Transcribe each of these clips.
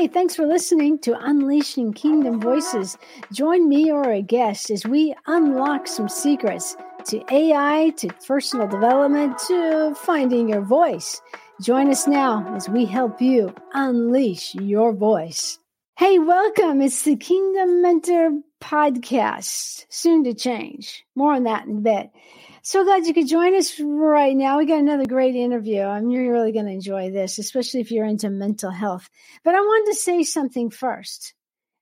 Hey, thanks for listening to Unleashing Kingdom Voices. Join me or a guest as we unlock some secrets to AI, to personal development, to finding your voice. Join us now as we help you unleash your voice. Hey, welcome. It's the Kingdom Mentor podcast, soon to change. More on that in a bit. So glad you could join us right now. We got another great interview. I'm you're really going to enjoy this, especially if you're into mental health. But I wanted to say something first.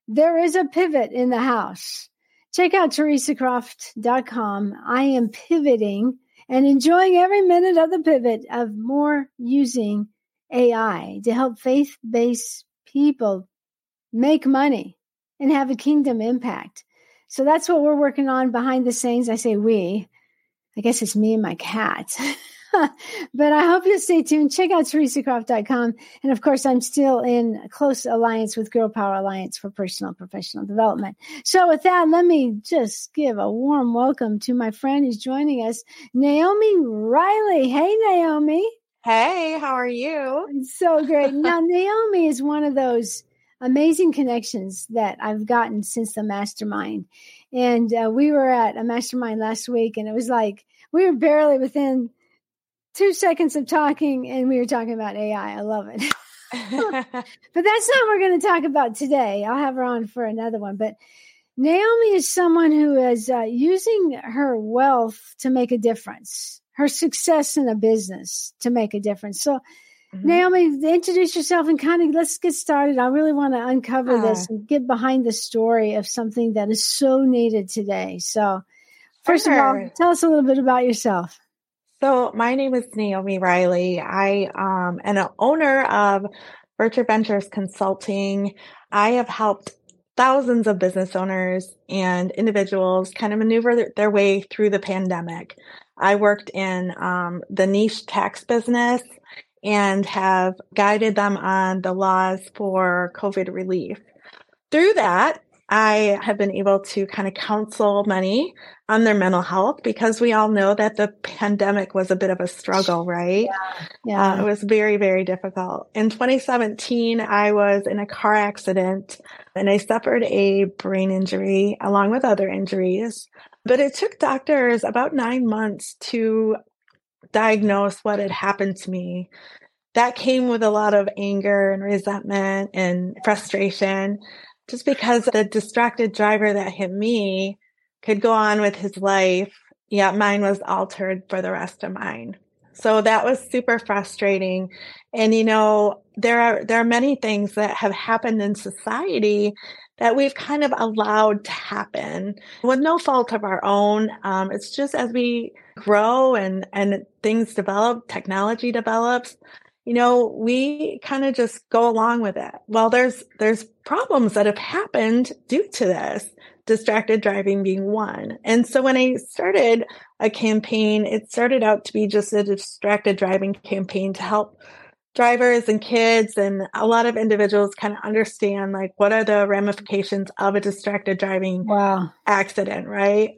There is a pivot in the house. Check out theresacroft.com. I am pivoting and enjoying every minute of the pivot of more using AI to help faith based people make money and have a kingdom impact. So that's what we're working on behind the scenes. I say we I guess it's me and my cat. but I hope you'll stay tuned. Check out theresacroft.com. And of course, I'm still in close alliance with Girl Power Alliance for personal professional development. So with that, let me just give a warm welcome to my friend who's joining us, Naomi Riley. Hey, Naomi. Hey, how are you? So great. now, Naomi is one of those amazing connections that I've gotten since the mastermind. And uh, we were at a mastermind last week, and it was like we were barely within two seconds of talking, and we were talking about AI. I love it. but that's not what we're going to talk about today. I'll have her on for another one. But Naomi is someone who is uh, using her wealth to make a difference, her success in a business to make a difference. So, mm-hmm. Naomi, introduce yourself and kind of let's get started. I really want to uncover uh, this and get behind the story of something that is so needed today. So, First of all, tell us a little bit about yourself. So, my name is Naomi Riley. I um, am an owner of Virtue Ventures Consulting. I have helped thousands of business owners and individuals kind of maneuver their way through the pandemic. I worked in um, the niche tax business and have guided them on the laws for COVID relief. Through that, I have been able to kind of counsel many on their mental health because we all know that the pandemic was a bit of a struggle, right? Yeah. yeah. Uh, it was very, very difficult. In 2017, I was in a car accident and I suffered a brain injury along with other injuries. But it took doctors about nine months to diagnose what had happened to me. That came with a lot of anger and resentment and frustration just because the distracted driver that hit me could go on with his life, yet mine was altered for the rest of mine. So that was super frustrating. And you know, there are there are many things that have happened in society that we've kind of allowed to happen with no fault of our own. Um, it's just as we grow and and things develop, technology develops, you know, we kind of just go along with it. Well, there's, there's problems that have happened due to this, distracted driving being one. And so when I started a campaign, it started out to be just a distracted driving campaign to help drivers and kids and a lot of individuals kind of understand like what are the ramifications of a distracted driving wow. accident, right?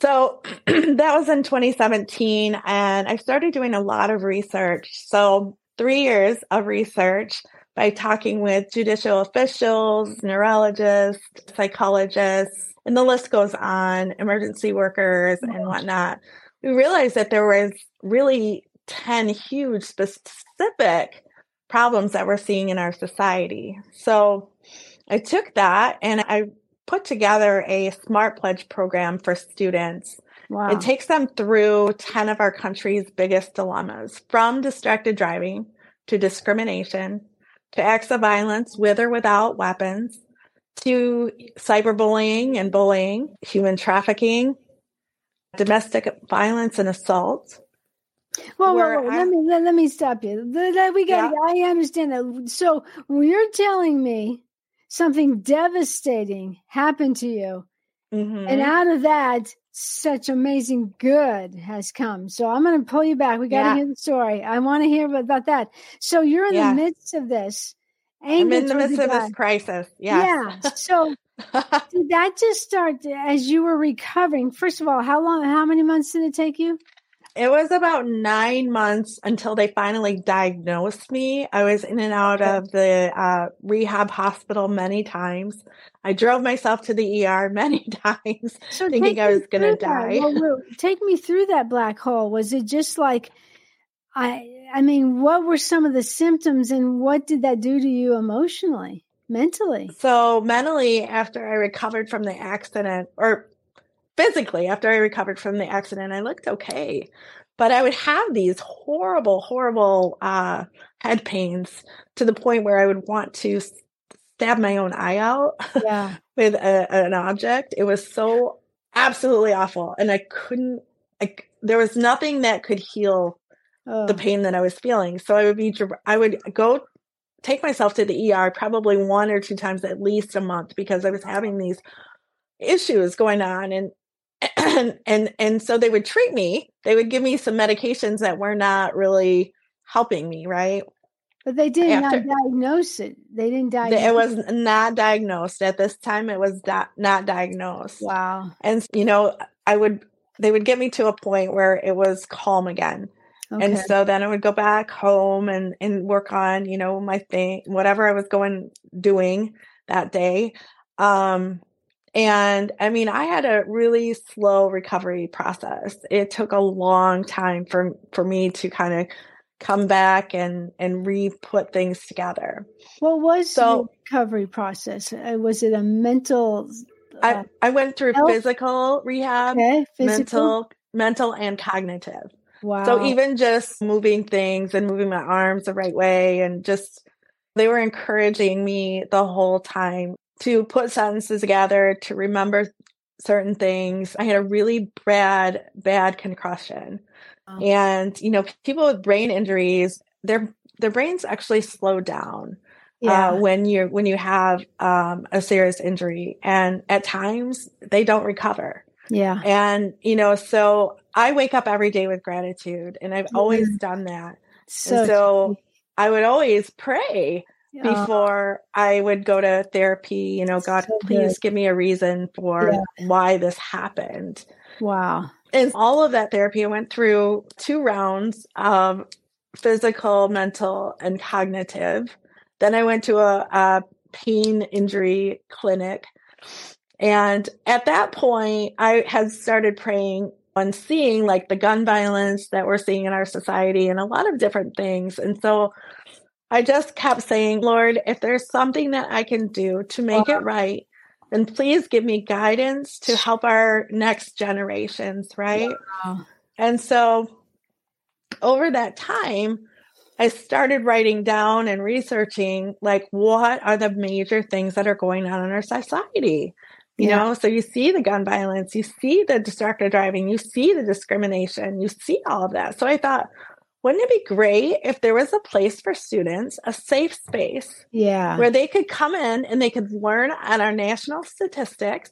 So that was in 2017 and I started doing a lot of research. So three years of research by talking with judicial officials, neurologists, psychologists, and the list goes on, emergency workers and whatnot. We realized that there was really 10 huge specific problems that we're seeing in our society. So I took that and I put together a Smart Pledge program for students Wow. It takes them through 10 of our country's biggest dilemmas from distracted driving to discrimination to acts of violence with or without weapons to cyberbullying and bullying, human trafficking, domestic violence and assault. Well, well, I, let me let, let, me stop you. We got. Yeah. I understand that. So you're telling me something devastating happened to you, mm-hmm. and out of that, such amazing good has come. So I'm going to pull you back. We got to yeah. hear the story. I want to hear about that. So you're in yeah. the midst of this. I'm in the midst of this crisis. Yeah. Yeah. So did that just start as you were recovering? First of all, how long, how many months did it take you? It was about nine months until they finally diagnosed me. I was in and out of the uh, rehab hospital many times. I drove myself to the ER many times, so thinking I was going to die. Well, take me through that black hole. Was it just like I? I mean, what were some of the symptoms, and what did that do to you emotionally, mentally? So mentally, after I recovered from the accident, or physically after I recovered from the accident, I looked okay. But I would have these horrible, horrible uh, head pains to the point where I would want to stab my own eye out yeah. with a, an object. It was so absolutely awful. And I couldn't, I, there was nothing that could heal oh. the pain that I was feeling. So I would be, I would go take myself to the ER probably one or two times at least a month because I was having these issues going on and and and and so they would treat me they would give me some medications that were not really helping me right? But they did After, not diagnose it they didn't diagnose it. was not diagnosed. At this time it was di- not diagnosed. Wow. And you know i would they would get me to a point where it was calm again. Okay. and so then i would go back home and and work on you know my thing whatever i was going doing that day. Um and I mean, I had a really slow recovery process. It took a long time for for me to kind of come back and and re-put things together. What was so, the recovery process? Uh, was it a mental? Uh, I I went through health? physical rehab, okay, physical? mental, mental, and cognitive. Wow. So even just moving things and moving my arms the right way, and just they were encouraging me the whole time to put sentences together, to remember certain things. I had a really bad, bad concussion. Oh. And, you know, people with brain injuries, their their brains actually slow down uh, yeah. uh, when you when you have um, a serious injury, and at times they don't recover. Yeah, and you know, so I wake up every day with gratitude, and I've always mm-hmm. done that. So, so I would always pray before I would go to therapy. You know, God, so please give me a reason for yeah. why this happened. Wow. And all of that therapy, I went through two rounds of physical, mental, and cognitive. Then I went to a, a pain injury clinic. And at that point, I had started praying and seeing like the gun violence that we're seeing in our society and a lot of different things. And so I just kept saying, Lord, if there's something that I can do to make it right, then please give me guidance to help our next generations, right? Wow. And so over that time, I started writing down and researching like what are the major things that are going on in our society. You yeah. know, so you see the gun violence, you see the distracted driving, you see the discrimination, you see all of that. So I thought, wouldn't it be great if there was a place for students, a safe space, yeah, where they could come in and they could learn on our national statistics.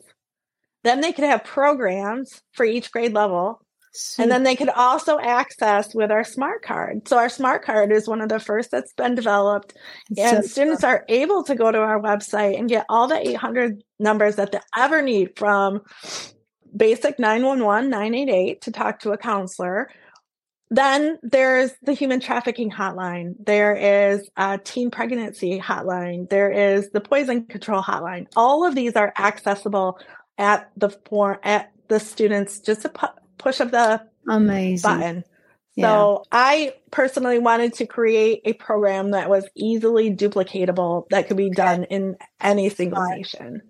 Then they could have programs for each grade level. Sweet. And then they could also access with our smart card. So our smart card is one of the first that's been developed. It's and so students are able to go to our website and get all the 800 numbers that they ever need from basic 911 988 to talk to a counselor then there's the human trafficking hotline. There is a teen pregnancy hotline. There is the poison control hotline. All of these are accessible at the for at the students just a pu- push of the amazing button. So yeah. I personally wanted to create a program that was easily duplicatable that could be done in any single nation.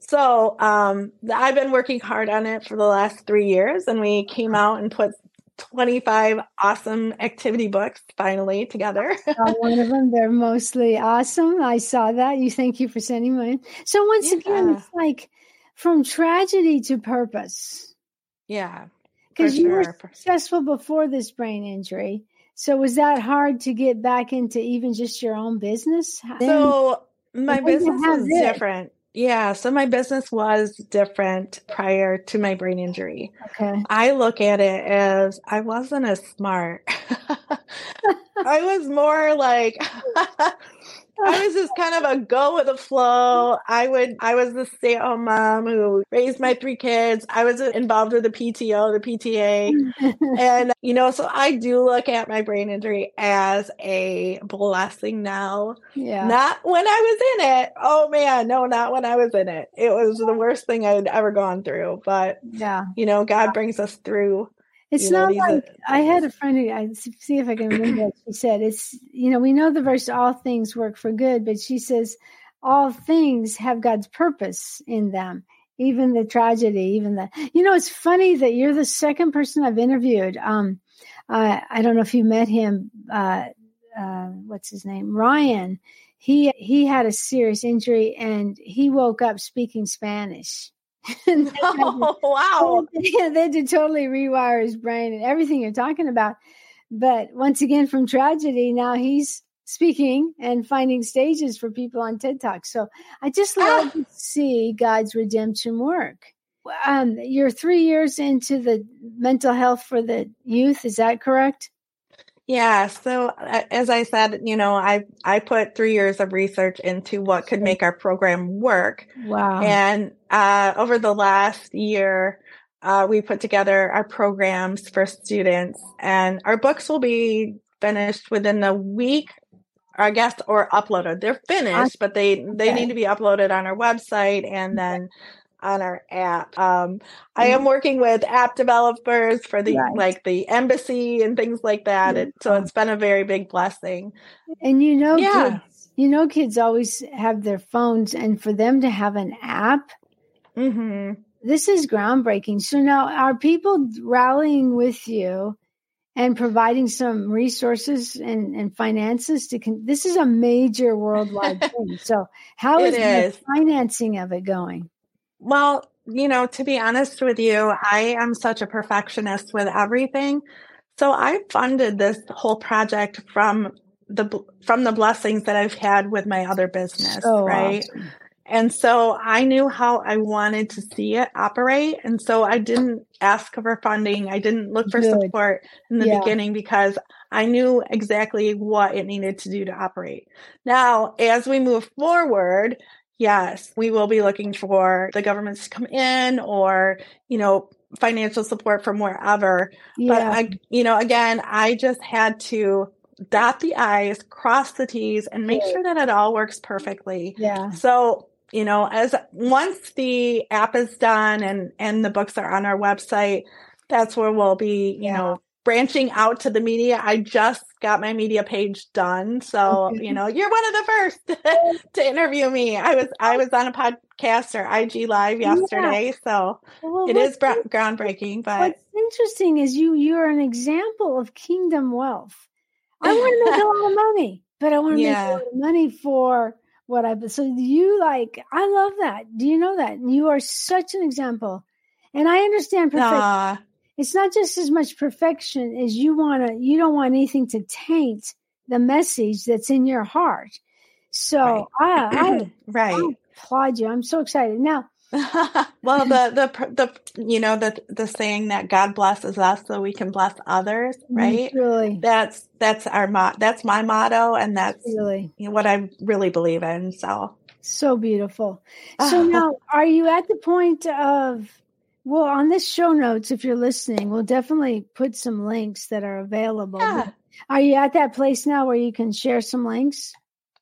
So um, I've been working hard on it for the last three years, and we came out and put 25 awesome activity books finally together. one of them, they're mostly awesome. I saw that. You thank you for sending mine. So once yeah. again, it's like from tragedy to purpose. Yeah. Because you were successful before this brain injury. So was that hard to get back into even just your own business? So my business was different. Yeah, so my business was different prior to my brain injury. Okay. I look at it as I wasn't as smart. I was more like I was just kind of a go with the flow. I would, I was the stay at home mom who raised my three kids. I was involved with the PTO, the PTA. and, you know, so I do look at my brain injury as a blessing now. Yeah. Not when I was in it. Oh man, no, not when I was in it. It was the worst thing I'd ever gone through. But, yeah, you know, God brings us through it's you not like I had a friend who I see if I can remember what she said. It's you know we know the verse all things work for good, but she says all things have God's purpose in them, even the tragedy, even the you know it's funny that you're the second person I've interviewed. Um, uh, I don't know if you met him. Uh, uh, what's his name? Ryan. He he had a serious injury and he woke up speaking Spanish oh, wow. Yeah, they had to totally rewire his brain and everything you're talking about. But once again, from tragedy, now he's speaking and finding stages for people on TED Talk. So I just love ah. to see God's redemption work. Um, you're three years into the mental health for the youth. Is that correct? Yeah. So as I said, you know, I I put three years of research into what could make our program work. Wow. And uh, over the last year, uh, we put together our programs for students, and our books will be finished within a week. I guess, or uploaded. They're finished, but they they okay. need to be uploaded on our website, and then on our app. Um, I am mm-hmm. working with app developers for the right. like the embassy and things like that. It, so it's been a very big blessing. And you know, yeah. kids, you know, kids always have their phones, and for them to have an app, mm-hmm. this is groundbreaking. So now, are people rallying with you? and providing some resources and, and finances to con- this is a major worldwide thing so how is, is the financing of it going well, you know, to be honest with you, I am such a perfectionist with everything. So I funded this whole project from the from the blessings that I've had with my other business, so right? Awesome. And so I knew how I wanted to see it operate. And so I didn't ask for funding. I didn't look for Good. support in the yeah. beginning because I knew exactly what it needed to do to operate. Now, as we move forward, Yes, we will be looking for the governments to come in or, you know, financial support from wherever. Yeah. But I, you know, again, I just had to dot the I's, cross the T's, and make sure that it all works perfectly. Yeah. So, you know, as once the app is done and and the books are on our website, that's where we'll be, you yeah. know, branching out to the media. I just got my media page done. So, you know, you're one of the first to interview me. I was I was on a podcast or IG live yesterday. Yeah. So well, it is bra- groundbreaking. But what's interesting is you you're an example of kingdom wealth. I want to make a lot of money, but I want to yeah. make a lot of money for what I so you like I love that. Do you know that? You are such an example. And I understand perfection it's not just as much perfection as you want to you don't want anything to taint the message that's in your heart. So right. I, I, right. I applaud you. I'm so excited. Now well the the the you know the the saying that god blesses us so we can bless others mm, right? really that's that's our mo- that's my motto and that's really you know, what i really believe in so. So beautiful. So now are you at the point of well, on this show notes, if you're listening, we'll definitely put some links that are available. Yeah. Are you at that place now where you can share some links?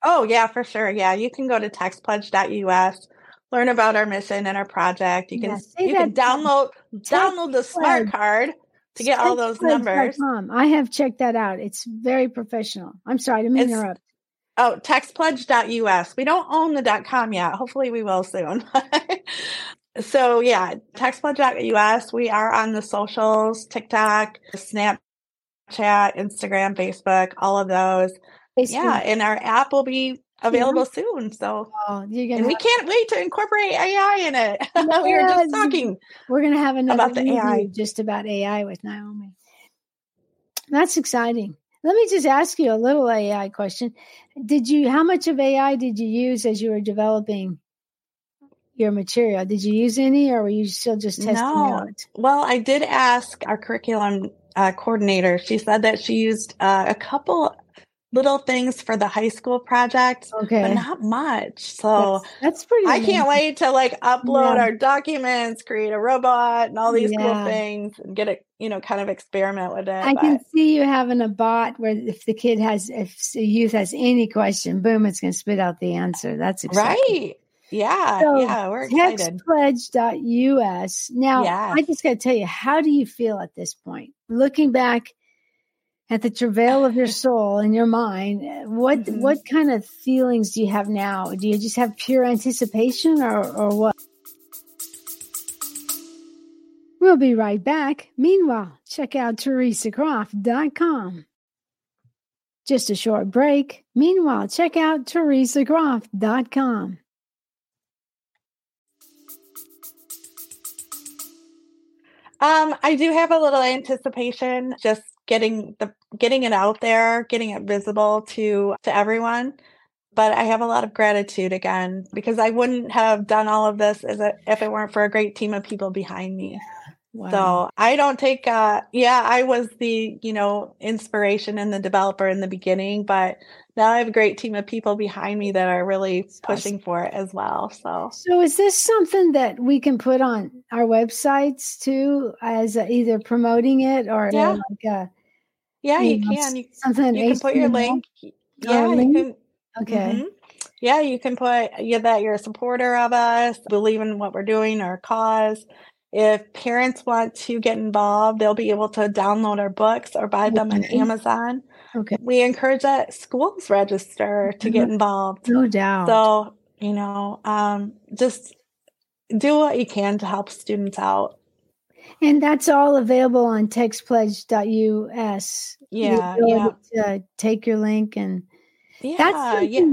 Oh, yeah, for sure. Yeah, you can go to textpledge.us, learn about our mission and our project. You can yeah, you can download download the smart card to get all those numbers. I have checked that out. It's very professional. I'm sorry to interrupt. Oh, textpledge.us. We don't own the .com yet. Hopefully we will soon. So yeah, textpledge.us. We are on the socials, TikTok, Snapchat, Instagram, Facebook, all of those. Yeah, and our app will be available yeah. soon. So oh, and we can't wait to incorporate AI in it. We were just talking. We're gonna have another about the AI just about AI with Naomi. That's exciting. Let me just ask you a little AI question. Did you how much of AI did you use as you were developing your material. Did you use any, or were you still just testing no. out? Well, I did ask our curriculum uh, coordinator. She said that she used uh, a couple little things for the high school project, okay. but not much. So that's, that's pretty. I can't wait to like upload Yeah. our documents, create a robot, and all these Yeah. cool things, and get it, you know, kind of experiment with it. I but- can see you having a bot where if the kid has, if the youth has any question, boom, it's going to spit out the answer. That's exciting. right. Yeah, So, yeah, we're excited. Textpledge.us. Now, Yes. I just got to tell you, how do you feel at this point? Looking back at the travail of your soul and your mind, uh, what Mhm. what kind of feelings do you have now? Do you just have pure anticipation or, or what? We'll be right back. Meanwhile, check out theresacroft.com. Just a short break. Meanwhile, check out theresacroft.com. Um, I do have a little anticipation, just getting the getting it out there, getting it visible to to everyone. But I have a lot of gratitude again because I wouldn't have done all of this as a, if it weren't for a great team of people behind me. Wow. So I don't take uh yeah, I was the, you know, inspiration and the developer in the beginning, but now I have a great team of people behind me that are really pushing for it as well. So So is this something that we can put on our websites too, as a, either promoting it or Yeah. like a, yeah, you know, can. You, something? you can put your link. Oh, Yeah, you can Okay. Mhm. Yeah, you can put yeah, that you're a supporter of us, believe in what we're doing, our cause. If parents want to get involved, they'll be able to download our books or buy them on Amazon. Okay. We encourage that schools register to get Mhm. involved. No doubt. So, you know, um, just do what you can to help students out. and that's all available on textpledge.us. Yeah, yeah. To take your link and Yeah, that's yeah.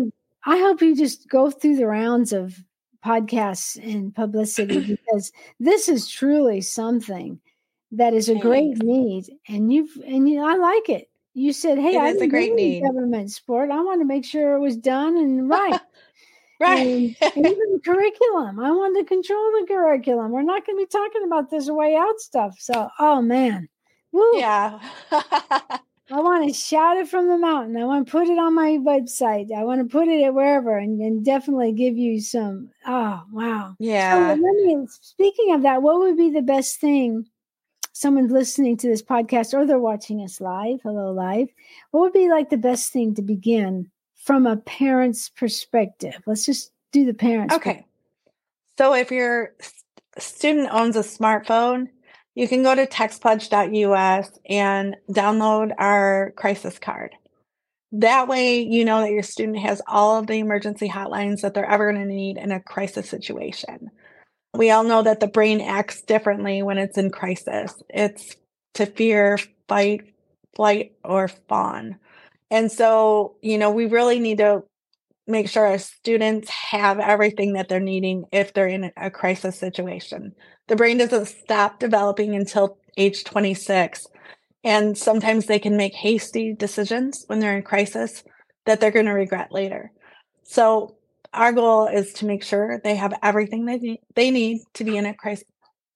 I hope you just go through the rounds of podcasts and publicity because this is truly something that is a great need and you've and you I like it. You said, "Hey, It I is a great need. government sport. I want to make sure it was done and right." Right. and, and even the curriculum. I want to control the curriculum. We're not going to be talking about this way out stuff. So, oh man, woo! yeah. I want to shout it from the mountain. I want to put it on my website. I want to put it at wherever, and, and definitely give you some. Oh wow! So yeah. let me. Speaking of that, what would be the best thing? Someone's listening to this podcast, or they're watching us live. Hello, live. What would be like the best thing to begin from a parent's perspective? Let's just do the parents. Okay. So if your student owns a smartphone, you can go to textpledge.us and download our crisis card. That way, you know that your student has all of the emergency hotlines that they're ever going to need in a crisis situation. We all know that the brain acts differently when it's in crisis. It's to fear, fight, flight, or fawn. And so, you know, we really need to make sure our students have everything that they're needing if they're in a crisis situation. The brain doesn't stop developing until age 26. And sometimes they can make hasty decisions when they're in crisis that they're going to regret later. So our goal is to make sure they have everything they need, they need to be in a crisis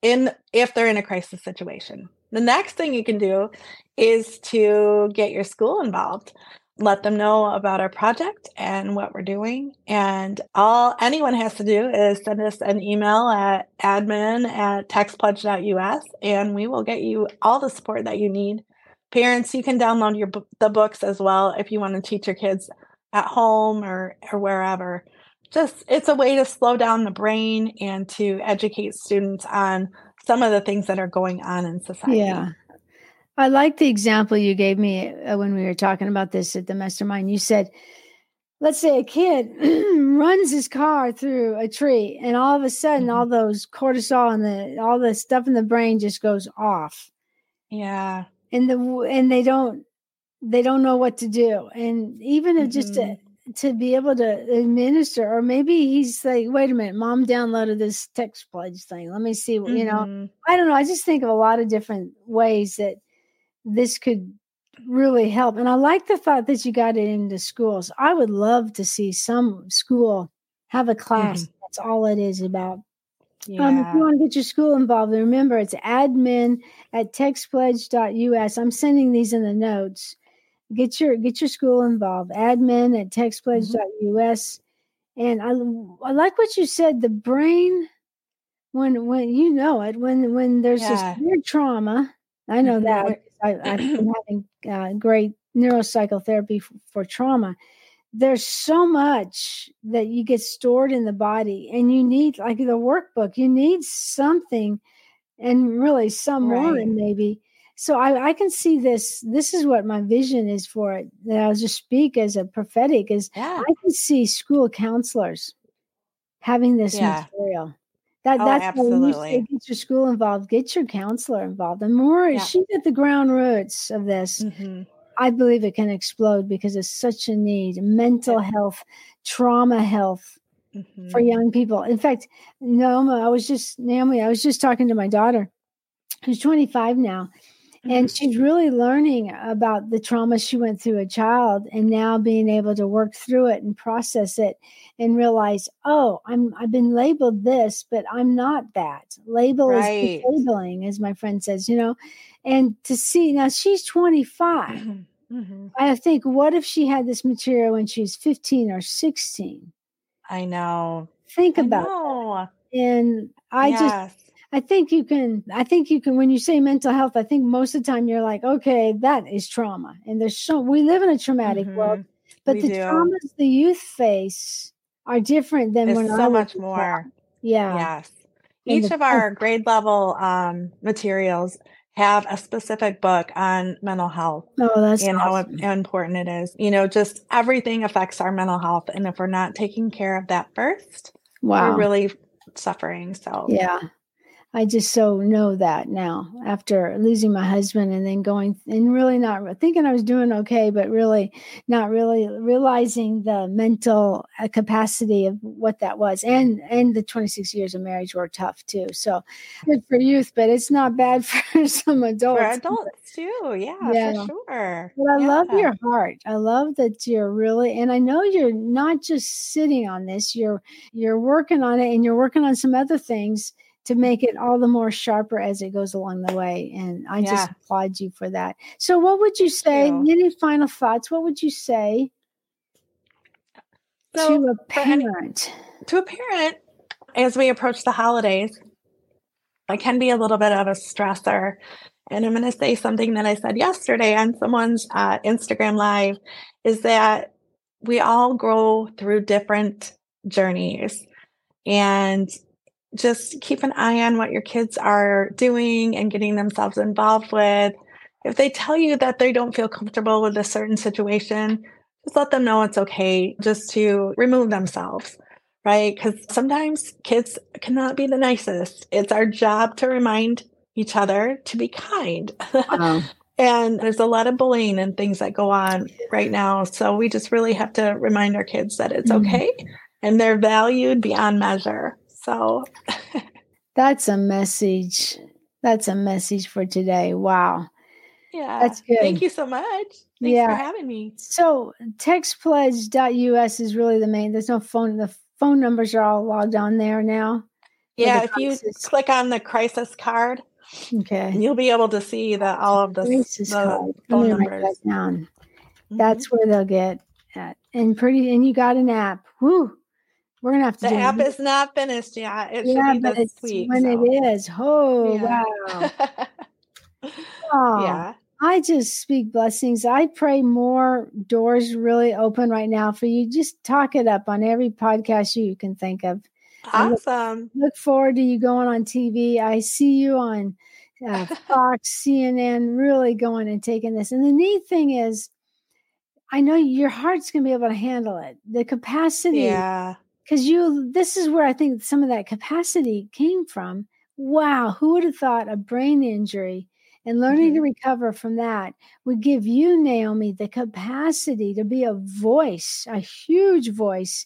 in if they're in a crisis situation. The next thing you can do is to get your school involved let them know about our project and what we're doing. And all anyone has to do is send us an email at admin at textpledge.us and we will get you all the support that you need. Parents, you can download your the books as well if you want to teach your kids at home or, or wherever. Just it's a way to slow down the brain and to educate students on some of the things that are going on in society. Yeah. I like the example you gave me uh, when we were talking about this at the mastermind. You said, let's say a kid runs his car through a tree, and all of a sudden, Mhm. all those cortisol and the all the stuff in the brain just goes off, Yeah. and the and they don't they don't know what to do, and even if just to Mhm. To be able to administer, or maybe he's like, wait a minute, mom downloaded this text pledge thing. Let me see, what you know. Mhm. I don't know. I just think of a lot of different ways that this could really help. And I like the thought that you got it into schools. I would love to see some school have a class. That's all it is about. Yeah. Um, if you want to get your school involved, remember it's admin at textpledge.us. I'm sending these in the notes. Get your get your school involved. Admin at textpledge.us. And I I like what you said. The brain, when when you know it, when when there's Yeah. this weird trauma, I know Mhm. that I, I've been having uh, great neuropsychotherapy f- for trauma. There's so much that you get stored in the body, and you need like the workbook. You need something, and really someone Right. maybe. So I, I can see this. This is what my vision is for it. That I'll just speak as a prophetic. Is Yeah. I can see school counselors having this Yeah. material. That Oh, that's when you say get your school involved, get your counselor involved. The more Yeah. she at the ground roots of this, Mhm. I believe it can explode because it's such a need. Mental health, trauma health Mhm. for young people. In fact, Naomi, I was just Naomi, I was just talking to my daughter, who's 25 now, and Mhm. she's really learning about the trauma she went through a child and now being able to work through it and process it and realize oh i'm i've been labeled this but i'm not that label Right. is disabling as my friend says you know and to see now she's 25 Mhm. Mhm. i think what if she had this material when she's 15 or 16 I know. think I about know. it. and i just Yes. I think you can. I think you can. When you say mental health, I think most of the time you're like, okay, that is trauma, and there's so we live in a traumatic world, Mhm. but we the do. traumas the youth face are different than There's when so much more. Yeah, Yes. And Each the- of our grade level um, materials have a specific book on mental health oh, that's and how awesome. im- important it is. You know, just everything affects our mental health. And if we're not taking care of that first, wow. we're really suffering. So, yeah, I just so know that now after losing my husband and then going and really not thinking I was doing okay, but really not really realizing the mental uh, capacity of what that was. And and the 26 years of marriage were tough too. So good for youth, but it's not bad for some adults. for adults too. Yeah, Yeah. for sure. But I love your heart. I love that you're really and I know you're not just sitting on this. You're you're working on it and you're working on some other things to make it all the more sharper as it goes along the way. And I just applaud you for that. So what would you say? you. Any final thoughts? What would you say So, to a for any- parent? to a parent, as we approach the holidays, it can be a little bit of a stressor. And I'm going to say something that I said yesterday on someone's uh, Instagram live is that we all grow through different journeys. And just keep an eye on what your kids are doing and getting themselves involved with. If they tell you that they don't feel comfortable with a certain situation, just let them know it's okay just to remove themselves right? Because sometimes kids cannot be the nicest. It's our job to remind each other to be kind. Wow. and there's a lot of bullying and things that go on right now. So we just really have to remind our kids that it's Mhm. okay and they're valued beyond measure. So, That's a message. That's a message for today. Wow. yeah. That's good. Thank you so much. Thanks Yeah. for having me. So textpledge.us is really the main. There's no phone. The phone numbers are all logged on there now. Yeah, the if you click on the crisis card, Okay. you'll be able to see that all of the, Crisis the card. phone Let me write numbers. that down. Mhm. That's where they'll get at. And pretty. And you got an app. Whoo. We're gonna have to The app another- is not finished yet. It yeah, be but this it's week. when so. it is. Oh Yeah. wow. Oh, yeah. I just speak blessings. I pray more doors really open right now for you. Just talk it up on every podcast you can think of. I look- Awesome. look forward to you going on TV. I see you on uh, Fox, CNN, really going and taking this. And the neat thing is, I know your heart's going to be able to handle it. The capacity, Yeah. Because you, this is where I think some of that capacity came from. Wow, who would have thought a brain injury and learning to recover from that would give you, Naomi, the capacity to be a voice, a huge voice.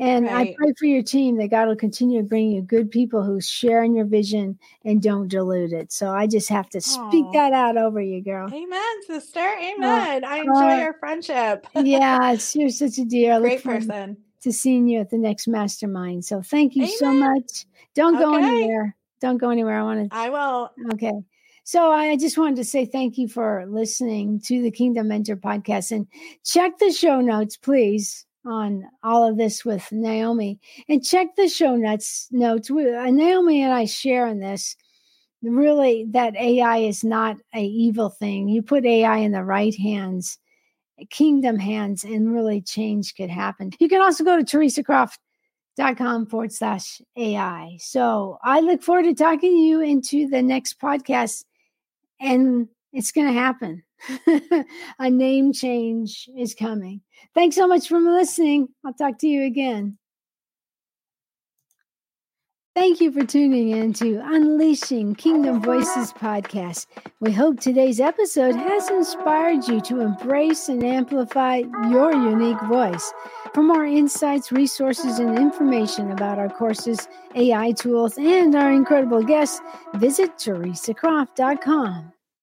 And I pray for your team that God will continue to bring you good people who share in your vision and don't dilute it. So I just have to speak Aw. that out over you, girl. Amen, sister. Amen. I enjoy uh, our friendship. yes, you're such a dear. Great person. To seeing you at the next mastermind. So thank you so much. Don't go anywhere. Don't go anywhere. I want to. I will. Okay. So I just wanted to say thank you for listening to the Kingdom Mentor podcast and check the show notes, please, on all of this with Naomi. And check the show notes notes. We, uh, Naomi and I share in this really that AI is not a evil thing. You put AI in the right hands, kingdom hands, and really change could happen. You can also go to theresacroft.com forward slash AI. So I look forward to talking to you into the next podcast and it's going to happen. a name change is coming. Thanks so much for listening. I'll talk to you again. Thank you for tuning in to Unleashing Kingdom Voices podcast. We hope today's episode has inspired you to embrace and amplify your unique voice. For more insights, resources, and information about our courses, AI tools, and our incredible guests, visit theresacroft.com.